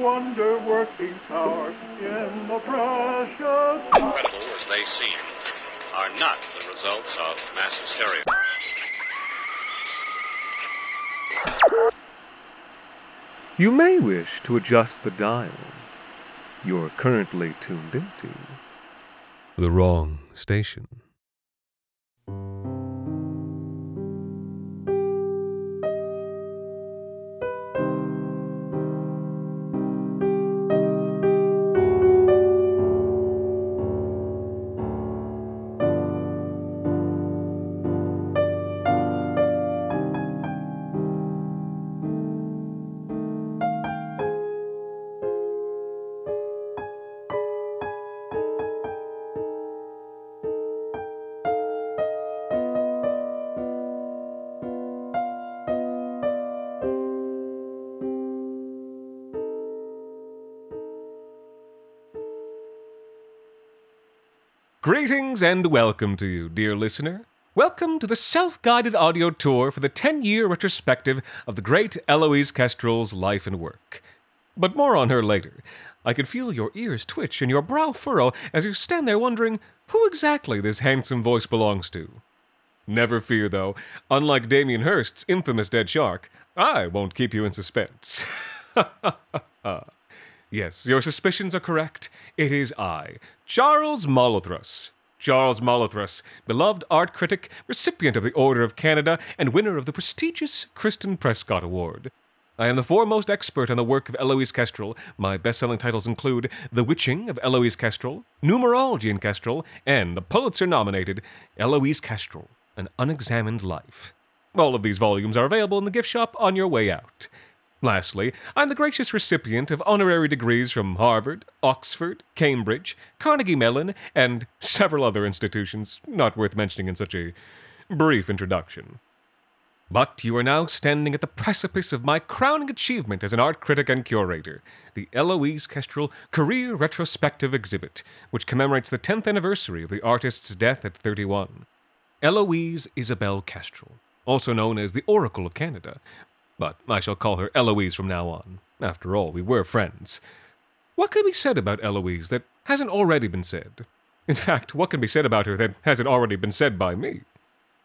Wonder working power in the precious. Incredible as they seem, are not the results of mass hysteria. You may wish to adjust the dial. You're currently tuned into the wrong station. Greetings and welcome to you, dear listener. Welcome to the self guided audio tour for the 10 year retrospective of the great Eloise Kestrel's life and work. But more on her later. I can feel your ears twitch and your brow furrow as you stand there wondering who exactly this handsome voice belongs to. Never fear, though. Unlike Damien Hirst's infamous Dead Shark, I won't keep you in suspense. Yes, your suspicions are correct. It is I, Charles Molothrus. Charles Molothrus, beloved art critic, recipient of the Order of Canada, and winner of the prestigious Kristen Prescott Award. I am the foremost expert on the work of Eloise Kestrel. My best-selling titles include The Witching of Eloise Kestrel, Numerology in Kestrel, and the Pulitzer-nominated Eloise Kestrel, An Unexamined Life. All of these volumes are available in the gift shop on your way out. Lastly, I'm the gracious recipient of honorary degrees from Harvard, Oxford, Cambridge, Carnegie Mellon, and several other institutions not worth mentioning in such a brief introduction. But you are now standing at the precipice of my crowning achievement as an art critic and curator, the Eloise Kestrel Career Retrospective Exhibit, which commemorates the 10th anniversary of the artist's death at 31. Eloise Isabel Kestrel, also known as the Oracle of Canada, but I shall call her Eloise from now on. After all, we were friends. What can be said about Eloise that hasn't already been said? In fact, what can be said about her that hasn't already been said by me?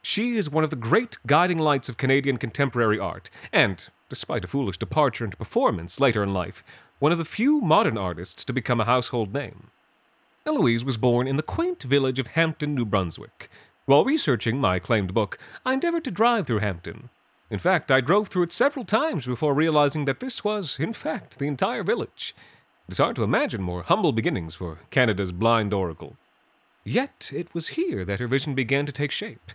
She is one of the great guiding lights of Canadian contemporary art, and, despite a foolish departure into performance later in life, one of the few modern artists to become a household name. Eloise was born in the quaint village of Hampton, New Brunswick. While researching my acclaimed book, I endeavored to drive through Hampton, in fact, I drove through it several times before realizing that this was, in fact, the entire village. It is hard to imagine more humble beginnings for Canada's blind oracle. Yet it was here that her vision began to take shape.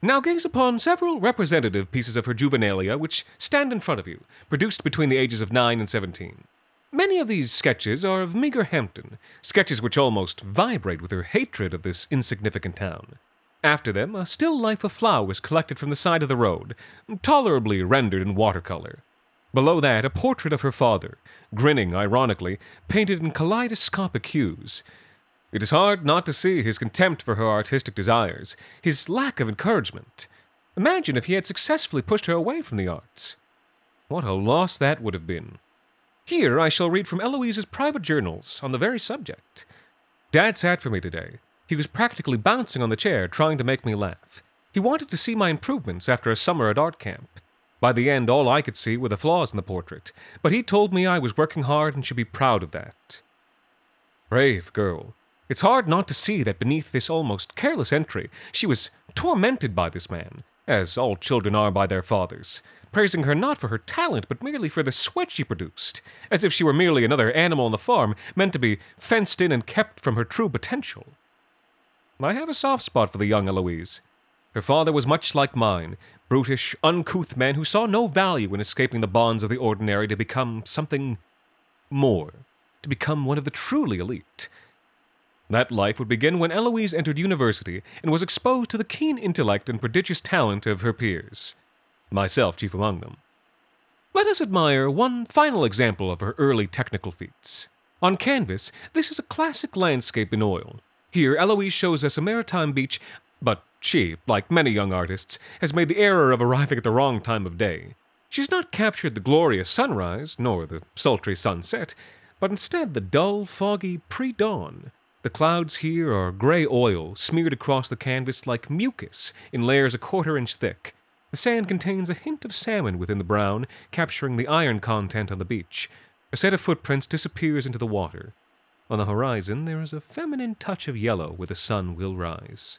Now gaze upon several representative pieces of her juvenilia which stand in front of you, produced between the ages of 9 and 17. Many of these sketches are of meager Hampton, sketches which almost vibrate with her hatred of this insignificant town. After them, a still life of flowers collected from the side of the road, tolerably rendered in watercolor. Below that, a portrait of her father, grinning ironically, painted in kaleidoscopic hues. It is hard not to see his contempt for her artistic desires, his lack of encouragement. Imagine if he had successfully pushed her away from the arts. What a loss that would have been. Here I shall read from Eloise's private journals on the very subject. Dad sat for me today, he was practically bouncing on the chair, trying to make me laugh. He wanted to see my improvements after a summer at art camp. By the end, all I could see were the flaws in the portrait, but he told me I was working hard and should be proud of that. Brave girl. It's hard not to see that beneath this almost careless entry, she was tormented by this man, as all children are by their fathers, praising her not for her talent, but merely for the sweat she produced, as if she were merely another animal on the farm, meant to be fenced in and kept from her true potential. I have a soft spot for the young Eloise. Her father was much like mine, brutish, uncouth man who saw no value in escaping the bonds of the ordinary to become something more, to become one of the truly elite. That life would begin when Eloise entered university and was exposed to the keen intellect and prodigious talent of her peers, myself chief among them. Let us admire one final example of her early technical feats. On canvas, this is a classic landscape in oil, here, Eloise shows us a maritime beach, but she, like many young artists, has made the error of arriving at the wrong time of day. She's not captured the glorious sunrise, nor the sultry sunset, but instead the dull, foggy pre dawn. The clouds here are gray oil smeared across the canvas like mucus in layers a quarter inch thick. The sand contains a hint of salmon within the brown, capturing the iron content on the beach. A set of footprints disappears into the water. On the horizon, there is a feminine touch of yellow where the sun will rise.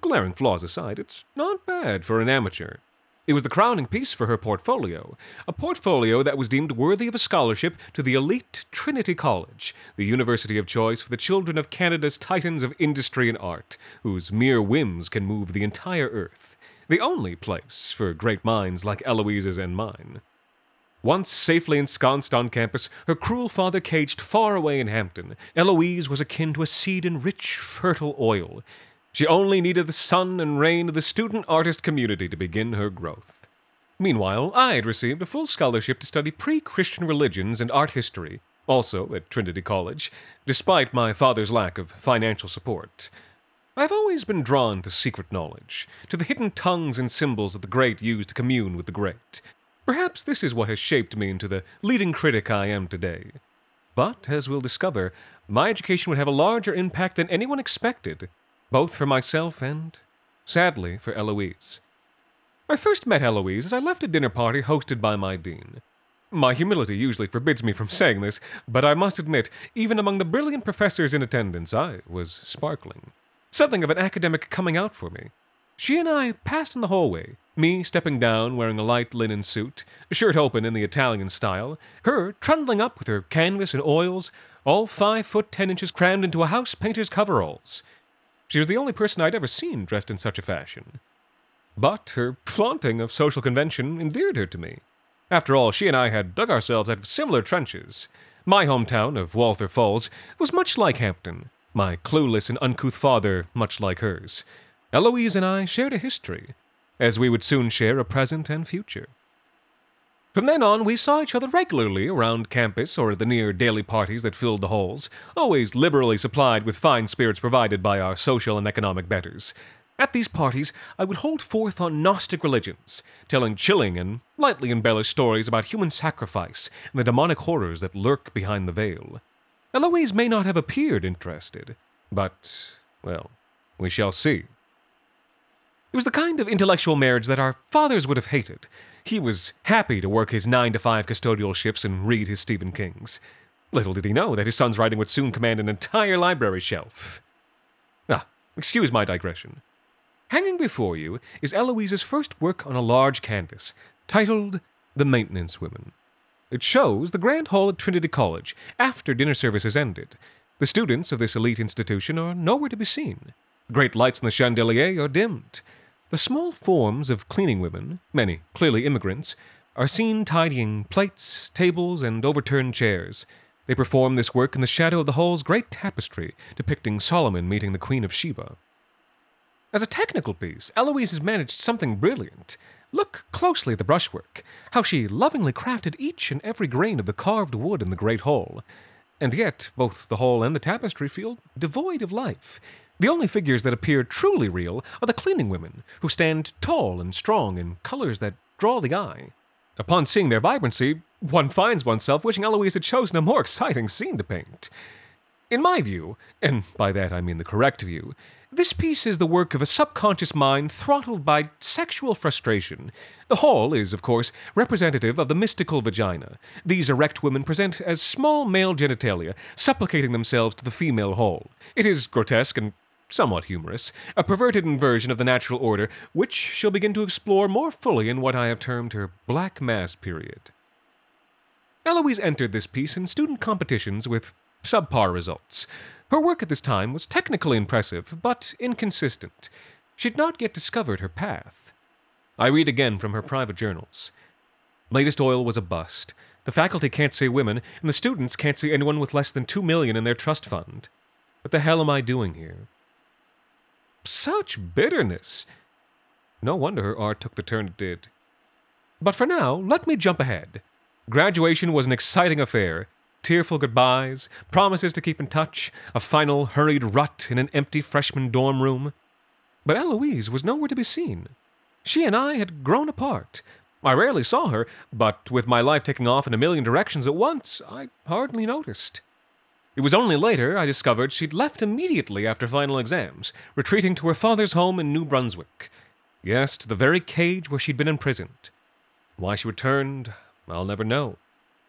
Glaring flaws aside, it's not bad for an amateur. It was the crowning piece for her portfolio, a portfolio that was deemed worthy of a scholarship to the elite Trinity College, the university of choice for the children of Canada's titans of industry and art, whose mere whims can move the entire earth, the only place for great minds like Eloise's and mine. Once safely ensconced on campus, her cruel father caged far away in Hampton, Eloise was akin to a seed in rich, fertile oil. She only needed the sun and rain of the student artist community to begin her growth. Meanwhile, I had received a full scholarship to study pre Christian religions and art history, also at Trinity College, despite my father's lack of financial support. I've always been drawn to secret knowledge, to the hidden tongues and symbols that the great used to commune with the great. Perhaps this is what has shaped me into the leading critic I am today. But, as we'll discover, my education would have a larger impact than anyone expected both for myself and, sadly, for Eloise. I first met Eloise as I left a dinner party hosted by my dean. My humility usually forbids me from saying this, but I must admit, even among the brilliant professors in attendance, I was sparkling. Something of an academic coming out for me. She and I passed in the hallway, me stepping down wearing a light linen suit, shirt open in the Italian style, her trundling up with her canvas and oils, all five foot ten inches crammed into a house painter's coveralls. She was the only person I'd ever seen dressed in such a fashion. But her flaunting of social convention endeared her to me. After all, she and I had dug ourselves out of similar trenches. My hometown of Walther Falls was much like Hampton, my clueless and uncouth father much like hers. Eloise and I shared a history, as we would soon share a present and future. From then on, we saw each other regularly around campus or at the near daily parties that filled the halls, always liberally supplied with fine spirits provided by our social and economic betters. At these parties, I would hold forth on Gnostic religions, telling chilling and lightly embellished stories about human sacrifice and the demonic horrors that lurk behind the veil. Eloise may not have appeared interested, but, well, we shall see. It was the kind of intellectual marriage that our fathers would have hated. He was happy to work his nine to five custodial shifts and read his Stephen Kings. Little did he know that his son's writing would soon command an entire library shelf. Ah, excuse my digression. Hanging before you is Eloise's first work on a large canvas, titled The Maintenance Women. It shows the Grand Hall at Trinity College after dinner services ended. The students of this elite institution are nowhere to be seen. The great lights in the chandelier are dimmed. The small forms of cleaning women, many clearly immigrants, are seen tidying plates, tables, and overturned chairs. They perform this work in the shadow of the hall's great tapestry depicting Solomon meeting the Queen of Sheba. As a technical piece, Eloise has managed something brilliant. Look closely at the brushwork, how she lovingly crafted each and every grain of the carved wood in the great hall. And yet, both the hall and the tapestry feel devoid of life. The only figures that appear truly real are the cleaning women, who stand tall and strong in colors that draw the eye. Upon seeing their vibrancy, one finds oneself wishing Eloise had chosen a more exciting scene to paint. In my view, and by that I mean the correct view, this piece is the work of a subconscious mind throttled by sexual frustration. The hall is, of course, representative of the mystical vagina. These erect women present as small male genitalia, supplicating themselves to the female hall. It is grotesque and somewhat humorous, a perverted inversion of the natural order, which she'll begin to explore more fully in what I have termed her Black Mass period. Eloise entered this piece in student competitions with subpar results. Her work at this time was technically impressive, but inconsistent. She had not yet discovered her path. I read again from her private journals. Latest oil was a bust. The faculty can't see women, and the students can't see anyone with less than two million in their trust fund. What the hell am I doing here? Such bitterness! No wonder her art took the turn it did. But for now, let me jump ahead. Graduation was an exciting affair. Tearful goodbyes, promises to keep in touch, a final hurried rut in an empty freshman dorm room. But Eloise was nowhere to be seen. She and I had grown apart. I rarely saw her, but with my life taking off in a million directions at once, I hardly noticed. It was only later I discovered she'd left immediately after final exams, retreating to her father's home in New Brunswick. Yes, to the very cage where she'd been imprisoned. Why she returned, I'll never know.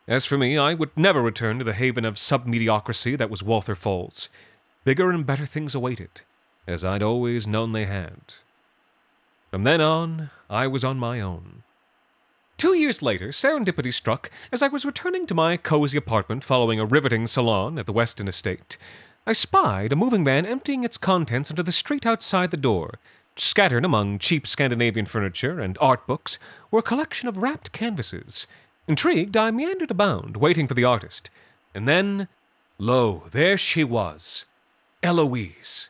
As for me, I would never return to the haven of sub-mediocrity that was Walther Falls. Bigger and better things awaited, as I'd always known they had. From then on, I was on my own. Two years later, serendipity struck as I was returning to my cozy apartment following a riveting salon at the Weston estate. I spied a moving van emptying its contents into the street outside the door. Scattered among cheap Scandinavian furniture and art books were a collection of wrapped canvases. Intrigued, I meandered about, waiting for the artist. And then, lo, there she was Eloise.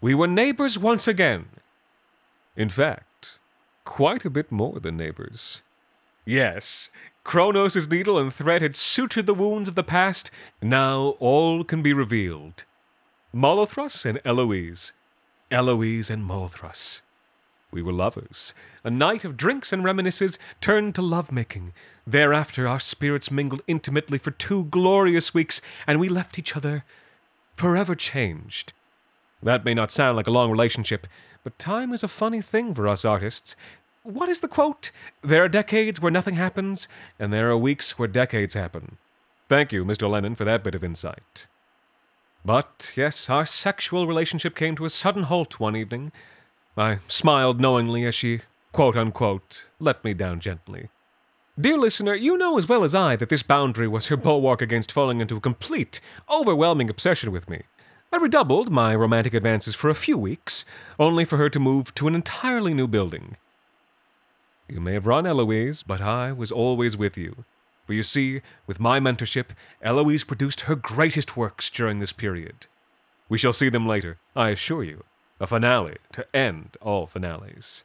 We were neighbors once again. In fact, quite a bit more than neighbors. Yes, Kronos' needle and thread had sutured the wounds of the past. Now all can be revealed. Molothrus and Eloise. Eloise and Molothrus. We were lovers. A night of drinks and reminiscences turned to lovemaking. Thereafter, our spirits mingled intimately for two glorious weeks, and we left each other forever changed. That may not sound like a long relationship, but time is a funny thing for us artists. What is the quote? There are decades where nothing happens, and there are weeks where decades happen. Thank you, Mr. Lenin, for that bit of insight. But yes, our sexual relationship came to a sudden halt one evening. I smiled knowingly as she, quote unquote, let me down gently. Dear listener, you know as well as I that this boundary was her bulwark against falling into a complete, overwhelming obsession with me. I redoubled my romantic advances for a few weeks, only for her to move to an entirely new building. You may have run, Eloise, but I was always with you. For you see, with my mentorship, Eloise produced her greatest works during this period. We shall see them later, I assure you. A finale to end all finales.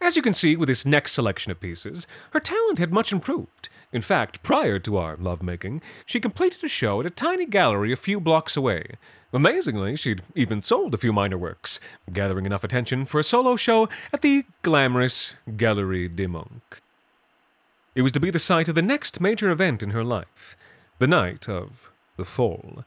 As you can see with this next selection of pieces, her talent had much improved. In fact, prior to our lovemaking, she completed a show at a tiny gallery a few blocks away. Amazingly, she'd even sold a few minor works, gathering enough attention for a solo show at the glamorous Galerie des Monques. It was to be the site of the next major event in her life, the night of the Fall.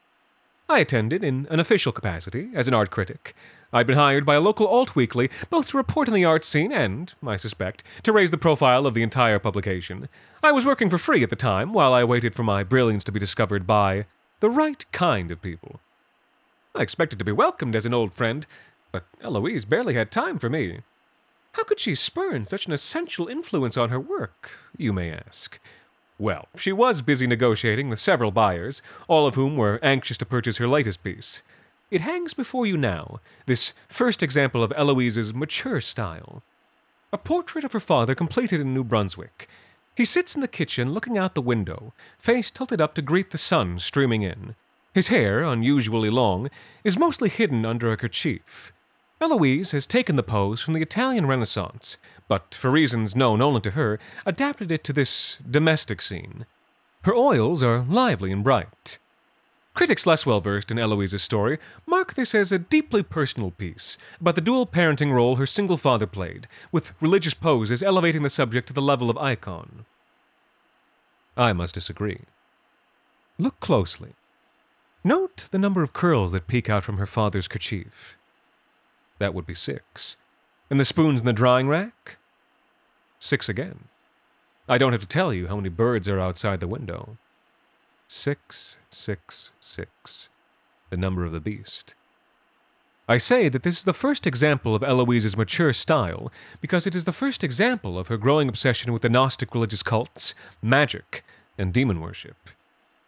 I attended in an official capacity as an art critic. I'd been hired by a local alt weekly both to report on the art scene and, I suspect, to raise the profile of the entire publication. I was working for free at the time while I waited for my brilliance to be discovered by the right kind of people. I expected to be welcomed as an old friend, but Eloise barely had time for me. How could she spurn such an essential influence on her work, you may ask? Well, she was busy negotiating with several buyers, all of whom were anxious to purchase her latest piece. It hangs before you now, this first example of Eloise's mature style. A portrait of her father completed in New Brunswick. He sits in the kitchen looking out the window, face tilted up to greet the sun streaming in. His hair, unusually long, is mostly hidden under a kerchief. Eloise has taken the pose from the Italian Renaissance, but for reasons known only to her, adapted it to this domestic scene. Her oils are lively and bright. Critics less well versed in Eloise's story mark this as a deeply personal piece about the dual parenting role her single father played, with religious poses elevating the subject to the level of icon. I must disagree. Look closely. Note the number of curls that peek out from her father's kerchief. That would be six. And the spoons in the drying rack? Six again. I don't have to tell you how many birds are outside the window. Six, six, six. The number of the beast. I say that this is the first example of Eloise's mature style because it is the first example of her growing obsession with the Gnostic religious cults, magic, and demon worship.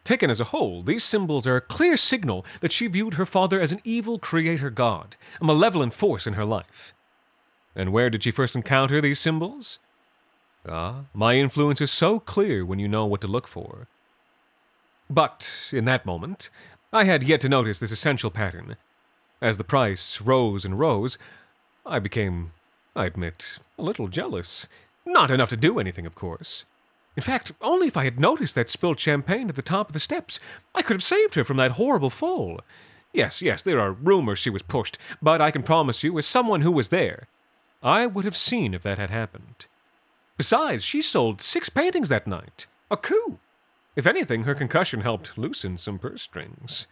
Taken as a whole, these symbols are a clear signal that she viewed her father as an evil creator god, a malevolent force in her life. And where did she first encounter these symbols? Ah, my influence is so clear when you know what to look for. But, in that moment, I had yet to notice this essential pattern. As the price rose and rose, I became, I admit, a little jealous. Not enough to do anything, of course. In fact, only if I had noticed that spilled champagne at the top of the steps, I could have saved her from that horrible fall. Yes, yes, there are rumors she was pushed, but I can promise you, as someone who was there, I would have seen if that had happened. Besides, she sold six paintings that night. A coup. If anything, her concussion helped loosen some purse strings.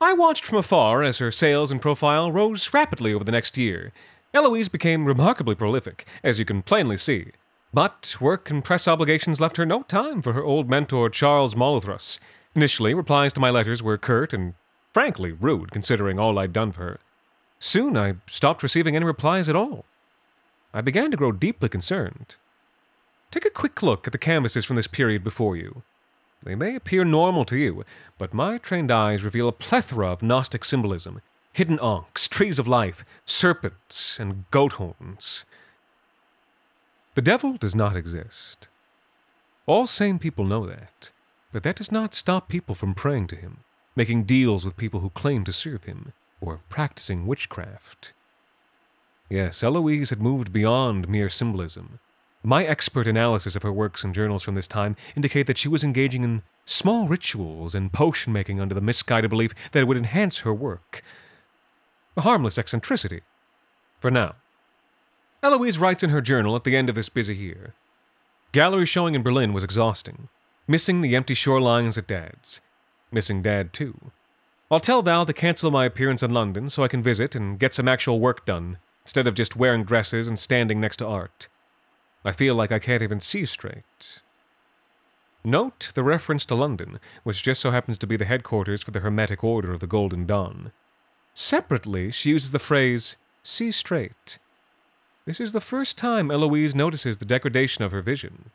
I watched from afar as her sales and profile rose rapidly over the next year. Eloise became remarkably prolific, as you can plainly see. But work and press obligations left her no time for her old mentor, Charles Molothrus. Initially, replies to my letters were curt and frankly rude, considering all I'd done for her. Soon, I stopped receiving any replies at all. I began to grow deeply concerned. Take a quick look at the canvases from this period before you. They may appear normal to you, but my trained eyes reveal a plethora of Gnostic symbolism hidden ankhs, trees of life, serpents, and goat horns. The devil does not exist. All sane people know that, but that does not stop people from praying to him, making deals with people who claim to serve him, or practicing witchcraft. Yes, Eloise had moved beyond mere symbolism. My expert analysis of her works and journals from this time indicate that she was engaging in small rituals and potion making under the misguided belief that it would enhance her work. A harmless eccentricity. For now. Eloise writes in her journal at the end of this busy year Gallery showing in Berlin was exhausting. Missing the empty shorelines at Dad's. Missing Dad, too. I'll tell Val to cancel my appearance in London so I can visit and get some actual work done, instead of just wearing dresses and standing next to art. I feel like I can't even see straight. Note the reference to London, which just so happens to be the headquarters for the Hermetic Order of the Golden Dawn. Separately, she uses the phrase, see straight. This is the first time Eloise notices the degradation of her vision.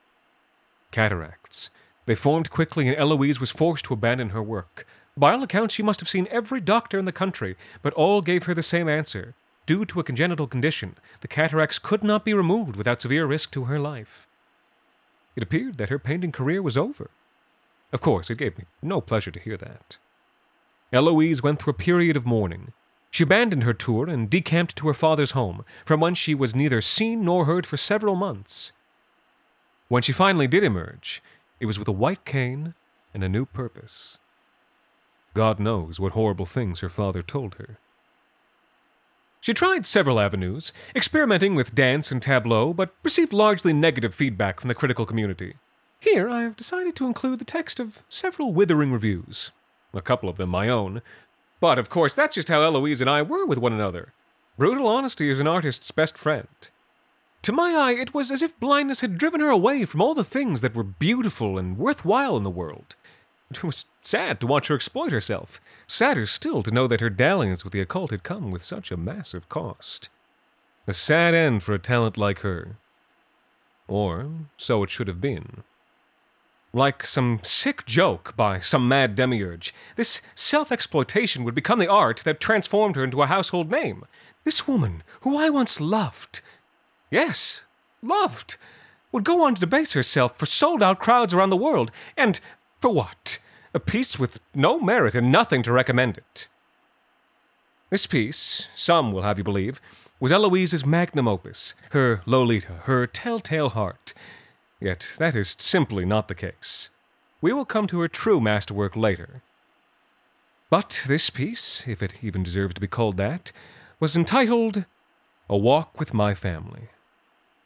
Cataracts. They formed quickly, and Eloise was forced to abandon her work. By all accounts, she must have seen every doctor in the country, but all gave her the same answer. Due to a congenital condition, the cataracts could not be removed without severe risk to her life. It appeared that her painting career was over. Of course, it gave me no pleasure to hear that. Eloise went through a period of mourning. She abandoned her tour and decamped to her father's home, from whence she was neither seen nor heard for several months. When she finally did emerge, it was with a white cane and a new purpose. God knows what horrible things her father told her. She tried several avenues, experimenting with dance and tableau, but received largely negative feedback from the critical community. Here, I have decided to include the text of several withering reviews, a couple of them my own. But, of course, that's just how Eloise and I were with one another. Brutal honesty is an artist's best friend. To my eye, it was as if blindness had driven her away from all the things that were beautiful and worthwhile in the world. It was sad to watch her exploit herself. Sadder still to know that her dalliance with the occult had come with such a massive cost. A sad end for a talent like her. Or so it should have been. Like some sick joke by some mad demiurge, this self exploitation would become the art that transformed her into a household name. This woman, who I once loved, yes, loved, would go on to debase herself for sold out crowds around the world, and for what? A piece with no merit and nothing to recommend it. This piece, some will have you believe, was Eloise's magnum opus, her Lolita, her telltale heart. Yet that is simply not the case. We will come to her true masterwork later. But this piece, if it even deserved to be called that, was entitled A Walk with My Family.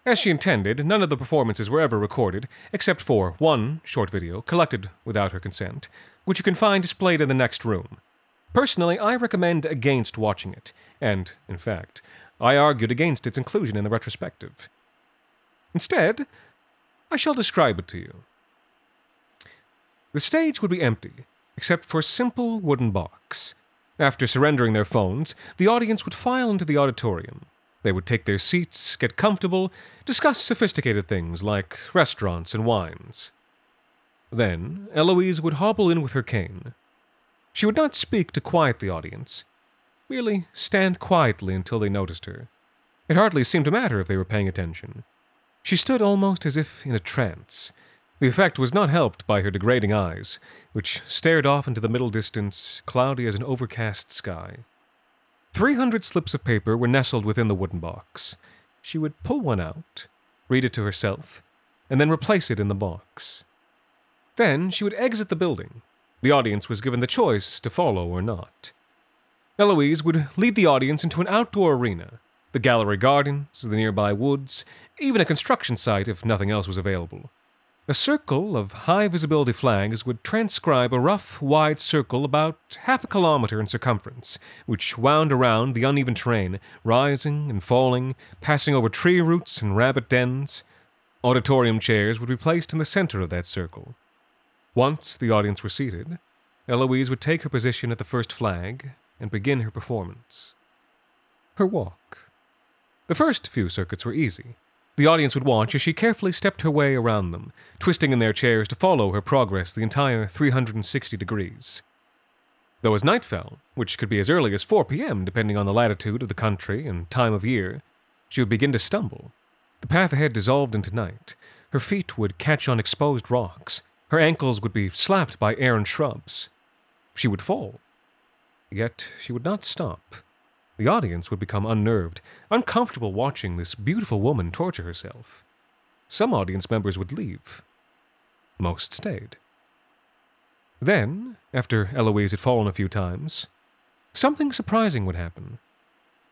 As she intended, none of the performances were ever recorded, except for one short video collected without her consent, which you can find displayed in the next room. Personally, I recommend against watching it, and, in fact, I argued against its inclusion in the retrospective. Instead, I shall describe it to you. The stage would be empty, except for a simple wooden box. After surrendering their phones, the audience would file into the auditorium. They would take their seats, get comfortable, discuss sophisticated things like restaurants and wines. Then Eloise would hobble in with her cane. She would not speak to quiet the audience, merely stand quietly until they noticed her. It hardly seemed to matter if they were paying attention. She stood almost as if in a trance. The effect was not helped by her degrading eyes, which stared off into the middle distance, cloudy as an overcast sky. Three hundred slips of paper were nestled within the wooden box. She would pull one out, read it to herself, and then replace it in the box. Then she would exit the building. The audience was given the choice to follow or not. Eloise would lead the audience into an outdoor arena. The gallery gardens, the nearby woods, even a construction site if nothing else was available. A circle of high visibility flags would transcribe a rough, wide circle about half a kilometer in circumference, which wound around the uneven terrain, rising and falling, passing over tree roots and rabbit dens. Auditorium chairs would be placed in the center of that circle. Once the audience were seated, Eloise would take her position at the first flag and begin her performance. Her walk. The first few circuits were easy. The audience would watch as she carefully stepped her way around them, twisting in their chairs to follow her progress the entire 360 degrees. Though as night fell, which could be as early as 4 p.m. depending on the latitude of the country and time of year, she would begin to stumble. The path ahead dissolved into night. Her feet would catch on exposed rocks. Her ankles would be slapped by errant shrubs. She would fall. Yet she would not stop. The audience would become unnerved, uncomfortable watching this beautiful woman torture herself. Some audience members would leave. Most stayed. Then, after Eloise had fallen a few times, something surprising would happen.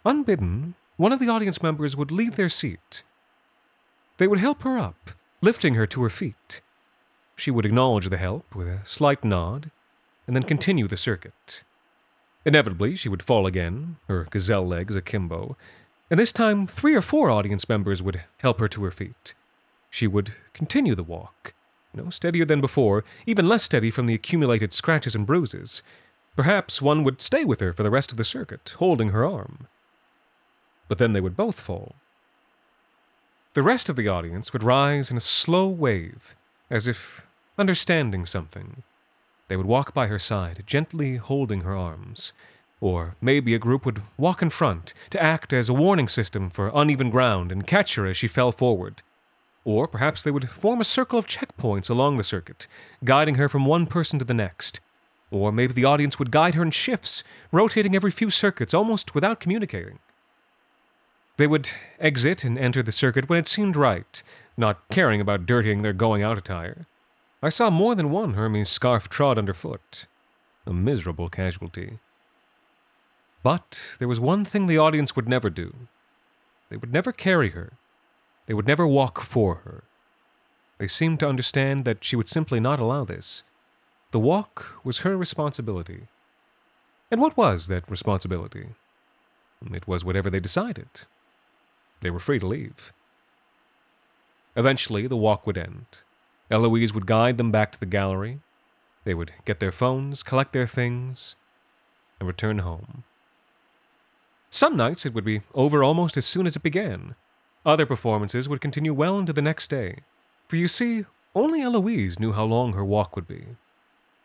Unbidden, one of the audience members would leave their seat. They would help her up, lifting her to her feet. She would acknowledge the help with a slight nod, and then continue the circuit. Inevitably, she would fall again, her gazelle legs akimbo, and this time three or four audience members would help her to her feet. She would continue the walk, no steadier than before, even less steady from the accumulated scratches and bruises. Perhaps one would stay with her for the rest of the circuit, holding her arm. But then they would both fall. The rest of the audience would rise in a slow wave, as if understanding something. They would walk by her side, gently holding her arms. Or maybe a group would walk in front to act as a warning system for uneven ground and catch her as she fell forward. Or perhaps they would form a circle of checkpoints along the circuit, guiding her from one person to the next. Or maybe the audience would guide her in shifts, rotating every few circuits almost without communicating. They would exit and enter the circuit when it seemed right, not caring about dirtying their going out attire. I saw more than one Hermes scarf trod underfoot. A miserable casualty. But there was one thing the audience would never do. They would never carry her. They would never walk for her. They seemed to understand that she would simply not allow this. The walk was her responsibility. And what was that responsibility? It was whatever they decided. They were free to leave. Eventually, the walk would end. Eloise would guide them back to the gallery. They would get their phones, collect their things, and return home. Some nights it would be over almost as soon as it began. Other performances would continue well into the next day. For you see, only Eloise knew how long her walk would be.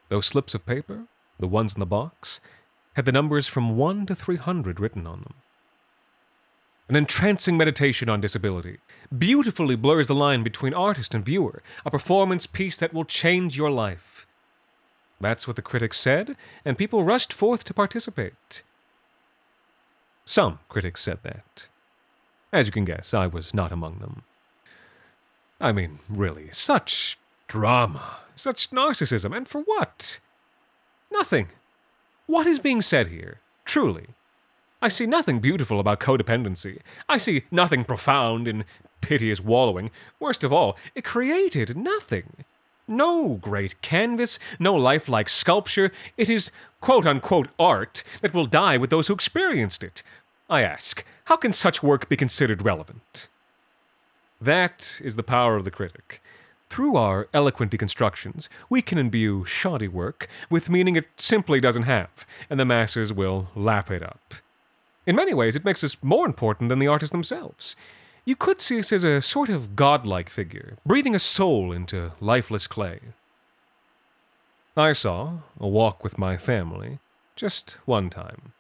Those slips of paper, the ones in the box, had the numbers from 1 to 300 written on them an entrancing meditation on disability, beautifully blurs the line between artist and viewer, a performance piece that will change your life. That's what the critics said, and people rushed forth to participate. Some critics said that. As you can guess, I was not among them. I mean, really, such drama, such narcissism, and for what? Nothing. What is being said here, truly? I see nothing beautiful about codependency. I see nothing profound in piteous wallowing. Worst of all, it created nothing. No great canvas, no lifelike sculpture. It is quote unquote art that will die with those who experienced it. I ask, how can such work be considered relevant? That is the power of the critic. Through our eloquent deconstructions, we can imbue shoddy work with meaning it simply doesn't have, and the masses will lap it up. In many ways, it makes us more important than the artists themselves. You could see us as a sort of godlike figure, breathing a soul into lifeless clay. I saw a walk with my family just one time.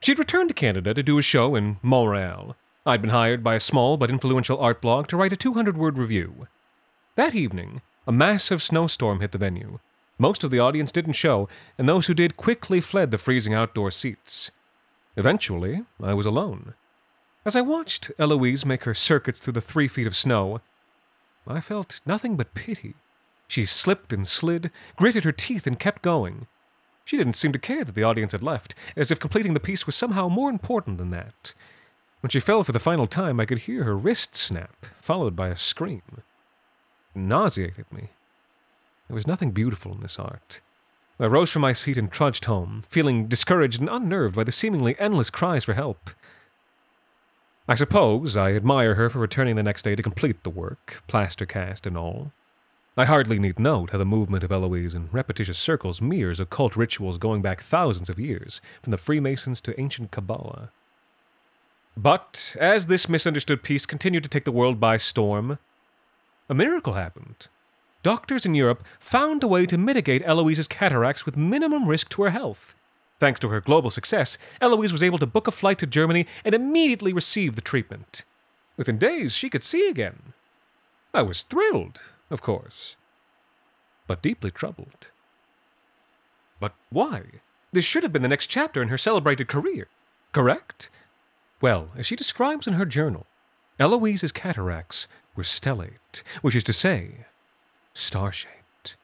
She'd returned to Canada to do a show in Montreal. I'd been hired by a small but influential art blog to write a 200 word review. That evening, a massive snowstorm hit the venue. Most of the audience didn't show, and those who did quickly fled the freezing outdoor seats. Eventually, I was alone. As I watched Eloise make her circuits through the three feet of snow, I felt nothing but pity. She slipped and slid, gritted her teeth, and kept going. She didn't seem to care that the audience had left, as if completing the piece was somehow more important than that. When she fell for the final time, I could hear her wrist snap, followed by a scream. It nauseated me. There was nothing beautiful in this art. I rose from my seat and trudged home, feeling discouraged and unnerved by the seemingly endless cries for help. I suppose I admire her for returning the next day to complete the work, plaster cast and all. I hardly need note how the movement of Eloise in repetitious circles mirrors occult rituals going back thousands of years, from the Freemasons to ancient Kabbalah. But as this misunderstood piece continued to take the world by storm, a miracle happened. Doctors in Europe found a way to mitigate Eloise's cataracts with minimum risk to her health. Thanks to her global success, Eloise was able to book a flight to Germany and immediately receive the treatment. Within days, she could see again. I was thrilled, of course, but deeply troubled. But why? This should have been the next chapter in her celebrated career, correct? Well, as she describes in her journal, Eloise's cataracts were stellate, which is to say, star shaped.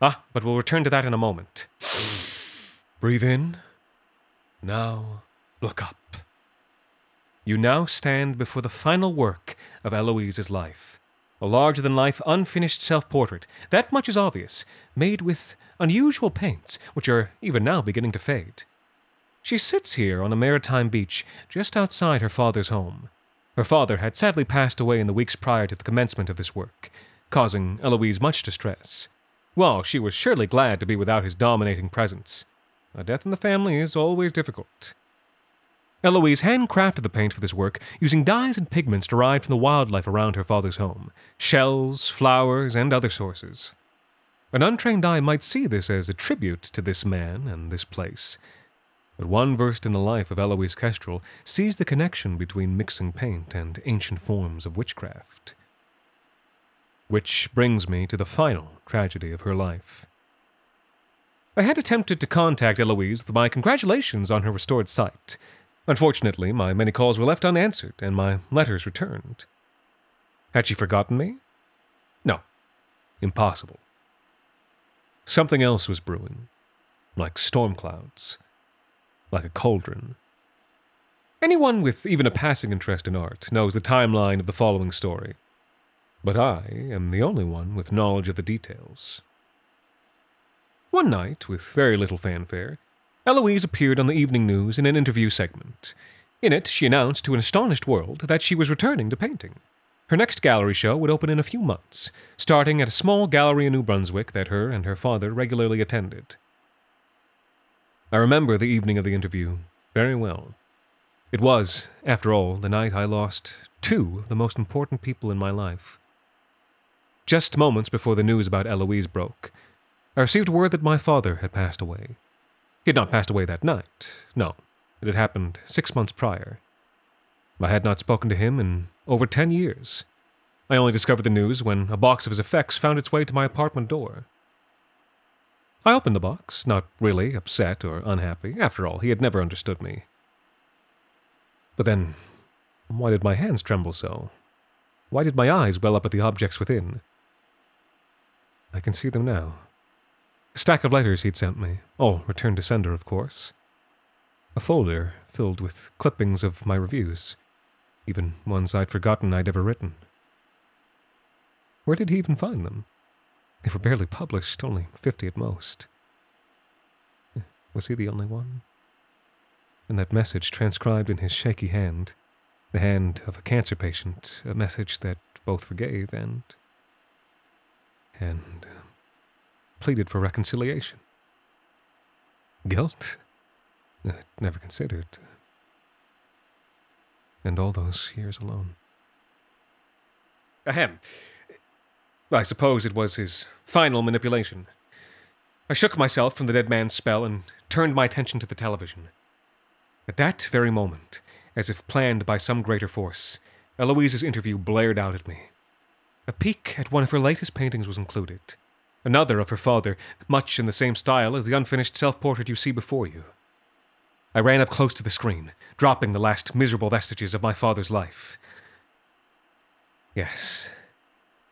Ah, but we'll return to that in a moment. Breathe in. Now look up. You now stand before the final work of Eloise's life. A larger than life, unfinished self portrait. That much is obvious, made with unusual paints, which are even now beginning to fade. She sits here on a maritime beach just outside her father's home. Her father had sadly passed away in the weeks prior to the commencement of this work, causing Eloise much distress. While she was surely glad to be without his dominating presence, a death in the family is always difficult. Eloise handcrafted the paint for this work using dyes and pigments derived from the wildlife around her father's home shells, flowers, and other sources. An untrained eye might see this as a tribute to this man and this place, but one versed in the life of Eloise Kestrel sees the connection between mixing paint and ancient forms of witchcraft. Which brings me to the final tragedy of her life. I had attempted to contact Eloise with my congratulations on her restored sight. Unfortunately, my many calls were left unanswered and my letters returned. Had she forgotten me? No. Impossible. Something else was brewing, like storm clouds, like a cauldron. Anyone with even a passing interest in art knows the timeline of the following story, but I am the only one with knowledge of the details. One night, with very little fanfare, Eloise appeared on the evening news in an interview segment. In it, she announced to an astonished world that she was returning to painting. Her next gallery show would open in a few months, starting at a small gallery in New Brunswick that her and her father regularly attended. I remember the evening of the interview very well. It was, after all, the night I lost two of the most important people in my life. Just moments before the news about Eloise broke, I received word that my father had passed away. He had not passed away that night, no, it had happened six months prior. I had not spoken to him in over ten years. I only discovered the news when a box of his effects found its way to my apartment door. I opened the box, not really upset or unhappy. After all, he had never understood me. But then, why did my hands tremble so? Why did my eyes well up at the objects within? I can see them now. A stack of letters he'd sent me, oh, all returned to sender, of course. A folder filled with clippings of my reviews, even ones I'd forgotten I'd ever written. Where did he even find them? They were barely published, only fifty at most. Was he the only one? And that message transcribed in his shaky hand, the hand of a cancer patient, a message that both forgave and. And. Uh, pleaded for reconciliation. Guilt? I never considered. And all those years alone. Ahem. I suppose it was his final manipulation. I shook myself from the dead man's spell and turned my attention to the television. At that very moment, as if planned by some greater force, Eloise's interview blared out at me. A peek at one of her latest paintings was included another of her father, much in the same style as the unfinished self portrait you see before you. I ran up close to the screen, dropping the last miserable vestiges of my father's life. Yes,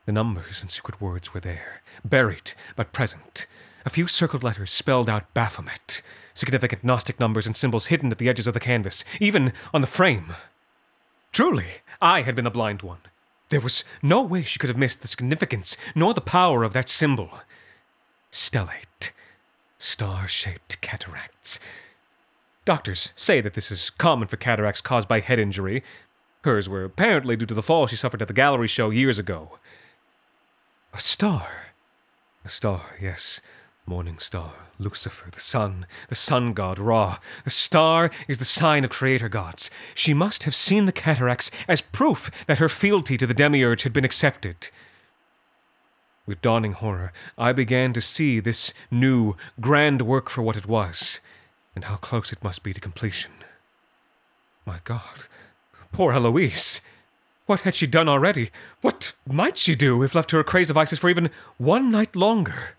the numbers and secret words were there, buried but present. A few circled letters spelled out Baphomet, significant Gnostic numbers and symbols hidden at the edges of the canvas, even on the frame. Truly, I had been the blind one. There was no way she could have missed the significance nor the power of that symbol. Stellate, star shaped cataracts. Doctors say that this is common for cataracts caused by head injury. Hers were apparently due to the fall she suffered at the gallery show years ago. A star. A star, yes. Morning star, Lucifer, the sun, the sun god Ra. The star is the sign of creator gods. She must have seen the cataracts as proof that her fealty to the demiurge had been accepted. With dawning horror, I began to see this new, grand work for what it was, and how close it must be to completion. My God, poor Eloise! What had she done already? What might she do if left to her craze of vices for even one night longer?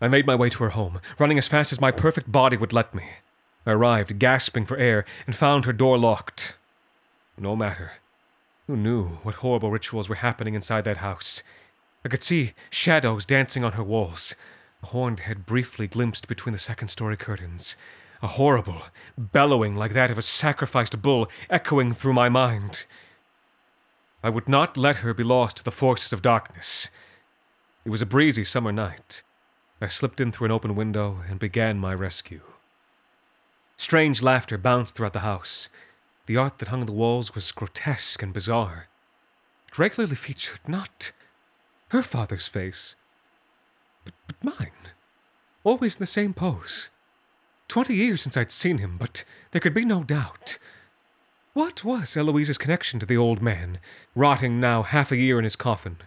I made my way to her home, running as fast as my perfect body would let me. I arrived, gasping for air, and found her door locked. No matter. Who knew what horrible rituals were happening inside that house? I could see shadows dancing on her walls. A horned head briefly glimpsed between the second story curtains. A horrible, bellowing like that of a sacrificed bull echoing through my mind. I would not let her be lost to the forces of darkness. It was a breezy summer night. I slipped in through an open window and began my rescue. Strange laughter bounced throughout the house. The art that hung on the walls was grotesque and bizarre. It regularly featured not her father's face, but, but mine. Always in the same pose. Twenty years since I'd seen him, but there could be no doubt. What was Eloise's connection to the old man, rotting now half a year in his coffin?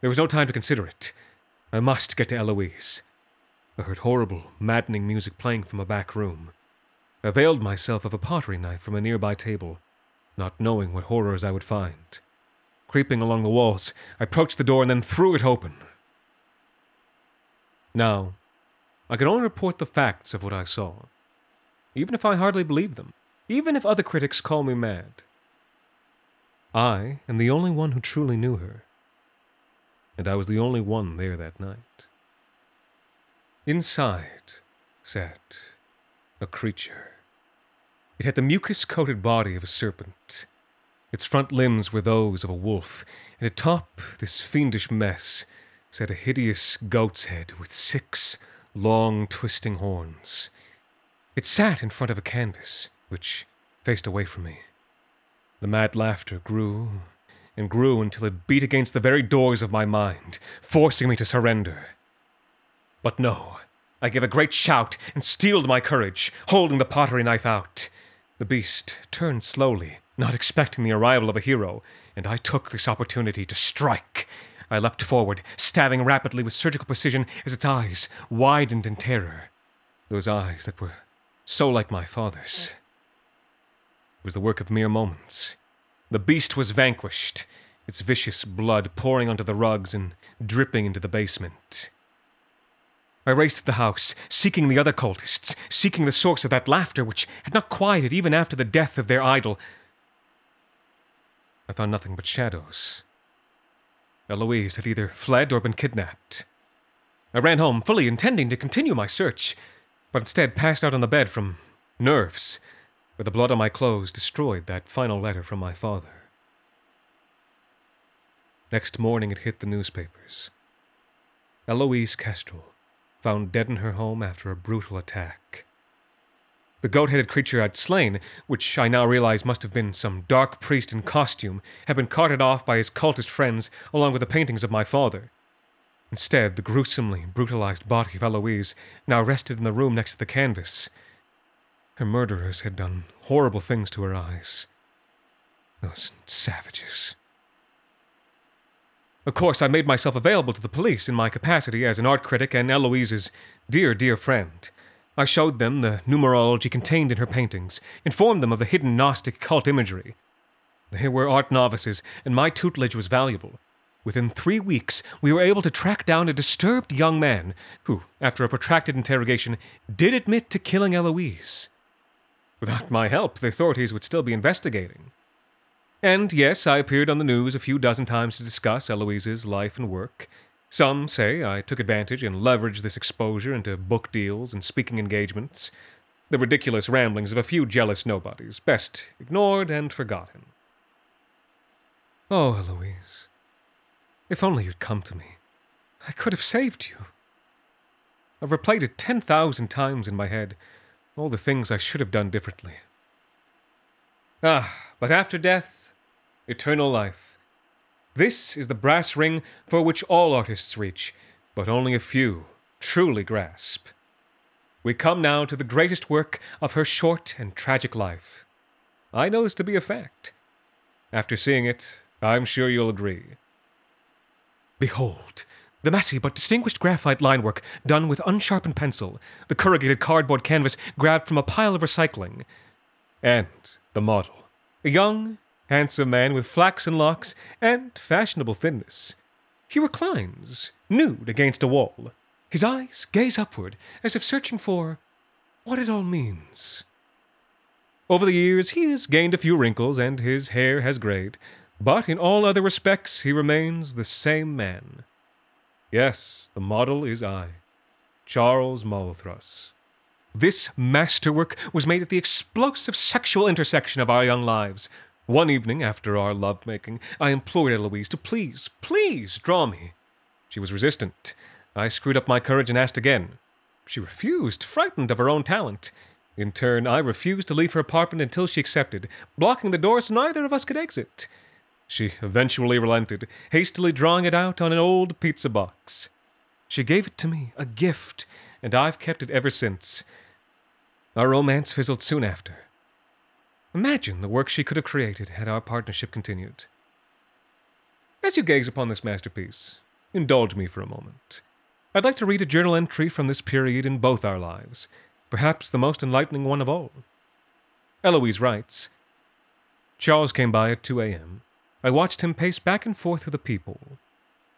There was no time to consider it. I must get to Eloise. I heard horrible, maddening music playing from a back room. I availed myself of a pottery knife from a nearby table, not knowing what horrors I would find. Creeping along the walls, I approached the door and then threw it open. Now, I can only report the facts of what I saw, even if I hardly believe them, even if other critics call me mad. I am the only one who truly knew her, and I was the only one there that night. Inside sat a creature. It had the mucus coated body of a serpent. Its front limbs were those of a wolf, and atop this fiendish mess sat a hideous goat's head with six long, twisting horns. It sat in front of a canvas, which faced away from me. The mad laughter grew and grew until it beat against the very doors of my mind, forcing me to surrender. But no, I gave a great shout and steeled my courage, holding the pottery knife out. The beast turned slowly, not expecting the arrival of a hero, and I took this opportunity to strike. I leapt forward, stabbing rapidly with surgical precision as its eyes widened in terror. Those eyes that were so like my father's. It was the work of mere moments. The beast was vanquished, its vicious blood pouring onto the rugs and dripping into the basement. I raced the house, seeking the other cultists, seeking the source of that laughter which had not quieted even after the death of their idol. I found nothing but shadows. Eloise had either fled or been kidnapped. I ran home, fully intending to continue my search, but instead passed out on the bed from nerves, where the blood on my clothes destroyed that final letter from my father. Next morning it hit the newspapers. Eloise Kestrel, found dead in her home after a brutal attack. The goat headed creature I'd slain, which I now realize must have been some dark priest in costume, had been carted off by his cultist friends along with the paintings of my father. Instead, the gruesomely brutalized body of Eloise now rested in the room next to the canvas. Her murderers had done horrible things to her eyes. Those savages. Of course, I made myself available to the police in my capacity as an art critic and Eloise's dear, dear friend. I showed them the numerology contained in her paintings, informed them of the hidden Gnostic cult imagery. They were art novices, and my tutelage was valuable. Within three weeks, we were able to track down a disturbed young man who, after a protracted interrogation, did admit to killing Eloise. Without my help, the authorities would still be investigating. And yes, I appeared on the news a few dozen times to discuss Eloise's life and work. Some say I took advantage and leveraged this exposure into book deals and speaking engagements. the ridiculous ramblings of a few jealous nobodies, best ignored and forgotten. Oh, Eloise, if only you'd come to me. I could have saved you. I've replayed it 10,000 times in my head, all the things I should have done differently. Ah, but after death, eternal life. This is the brass ring for which all artists reach, but only a few truly grasp. We come now to the greatest work of her short and tragic life. I know this to be a fact. After seeing it, I'm sure you'll agree. Behold, the messy but distinguished graphite linework done with unsharpened pencil, the corrugated cardboard canvas grabbed from a pile of recycling, and the model, a young, handsome man with flaxen locks and fashionable thinness. He reclines, nude against a wall. His eyes gaze upward as if searching for what it all means. Over the years, he has gained a few wrinkles and his hair has grayed, but in all other respects, he remains the same man. Yes, the model is I, Charles Molothrus. This masterwork was made at the explosive sexual intersection of our young lives. One evening, after our lovemaking, I implored Eloise to please, please draw me. She was resistant. I screwed up my courage and asked again. She refused, frightened of her own talent. In turn, I refused to leave her apartment until she accepted, blocking the door so neither of us could exit. She eventually relented, hastily drawing it out on an old pizza box. She gave it to me, a gift, and I've kept it ever since. Our romance fizzled soon after. Imagine the work she could have created had our partnership continued. As you gaze upon this masterpiece, indulge me for a moment. I'd like to read a journal entry from this period in both our lives, perhaps the most enlightening one of all. Eloise writes Charles came by at 2 a.m. I watched him pace back and forth with the people.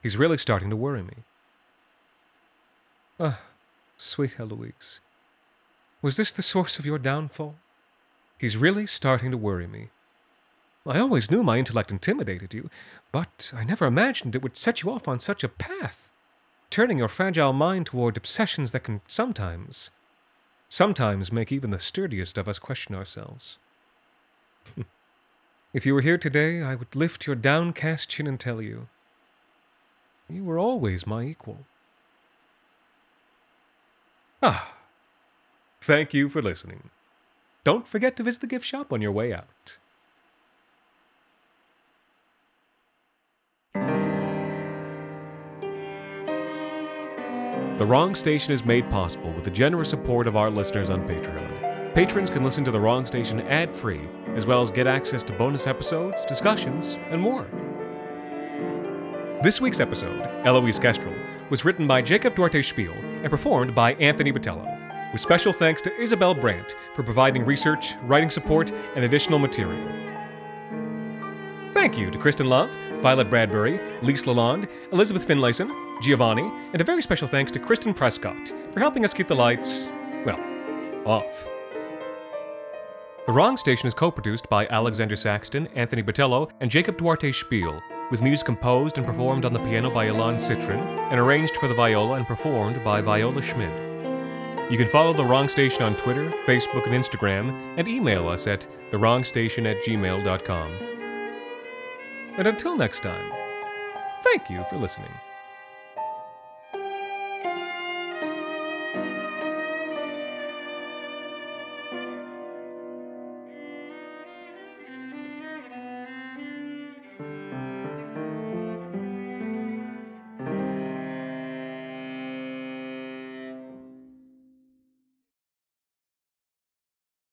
He's really starting to worry me. Ah, sweet Heloise, Was this the source of your downfall? He's really starting to worry me. I always knew my intellect intimidated you, but I never imagined it would set you off on such a path, turning your fragile mind toward obsessions that can sometimes, sometimes make even the sturdiest of us question ourselves. If you were here today, I would lift your downcast chin and tell you, you were always my equal. Ah, thank you for listening. Don't forget to visit the gift shop on your way out. The Wrong Station is made possible with the generous support of our listeners on Patreon. Patrons can listen to The Wrong Station ad free as well as get access to bonus episodes, discussions, and more. This week's episode, Eloise Kestrel, was written by Jacob Duarte Spiel and performed by Anthony Botello, with special thanks to Isabel Brandt for providing research, writing support, and additional material. Thank you to Kristen Love, Violet Bradbury, Lise Lalonde, Elizabeth Finlayson, Giovanni, and a very special thanks to Kristen Prescott for helping us keep the lights, well, off. The Wrong Station is co produced by Alexander Saxton, Anthony Botello, and Jacob Duarte Spiel, with music composed and performed on the piano by Ilan Citrin, and arranged for the viola and performed by Viola Schmid. You can follow The Wrong Station on Twitter, Facebook, and Instagram, and email us at thewrongstation at gmail.com. And until next time, thank you for listening.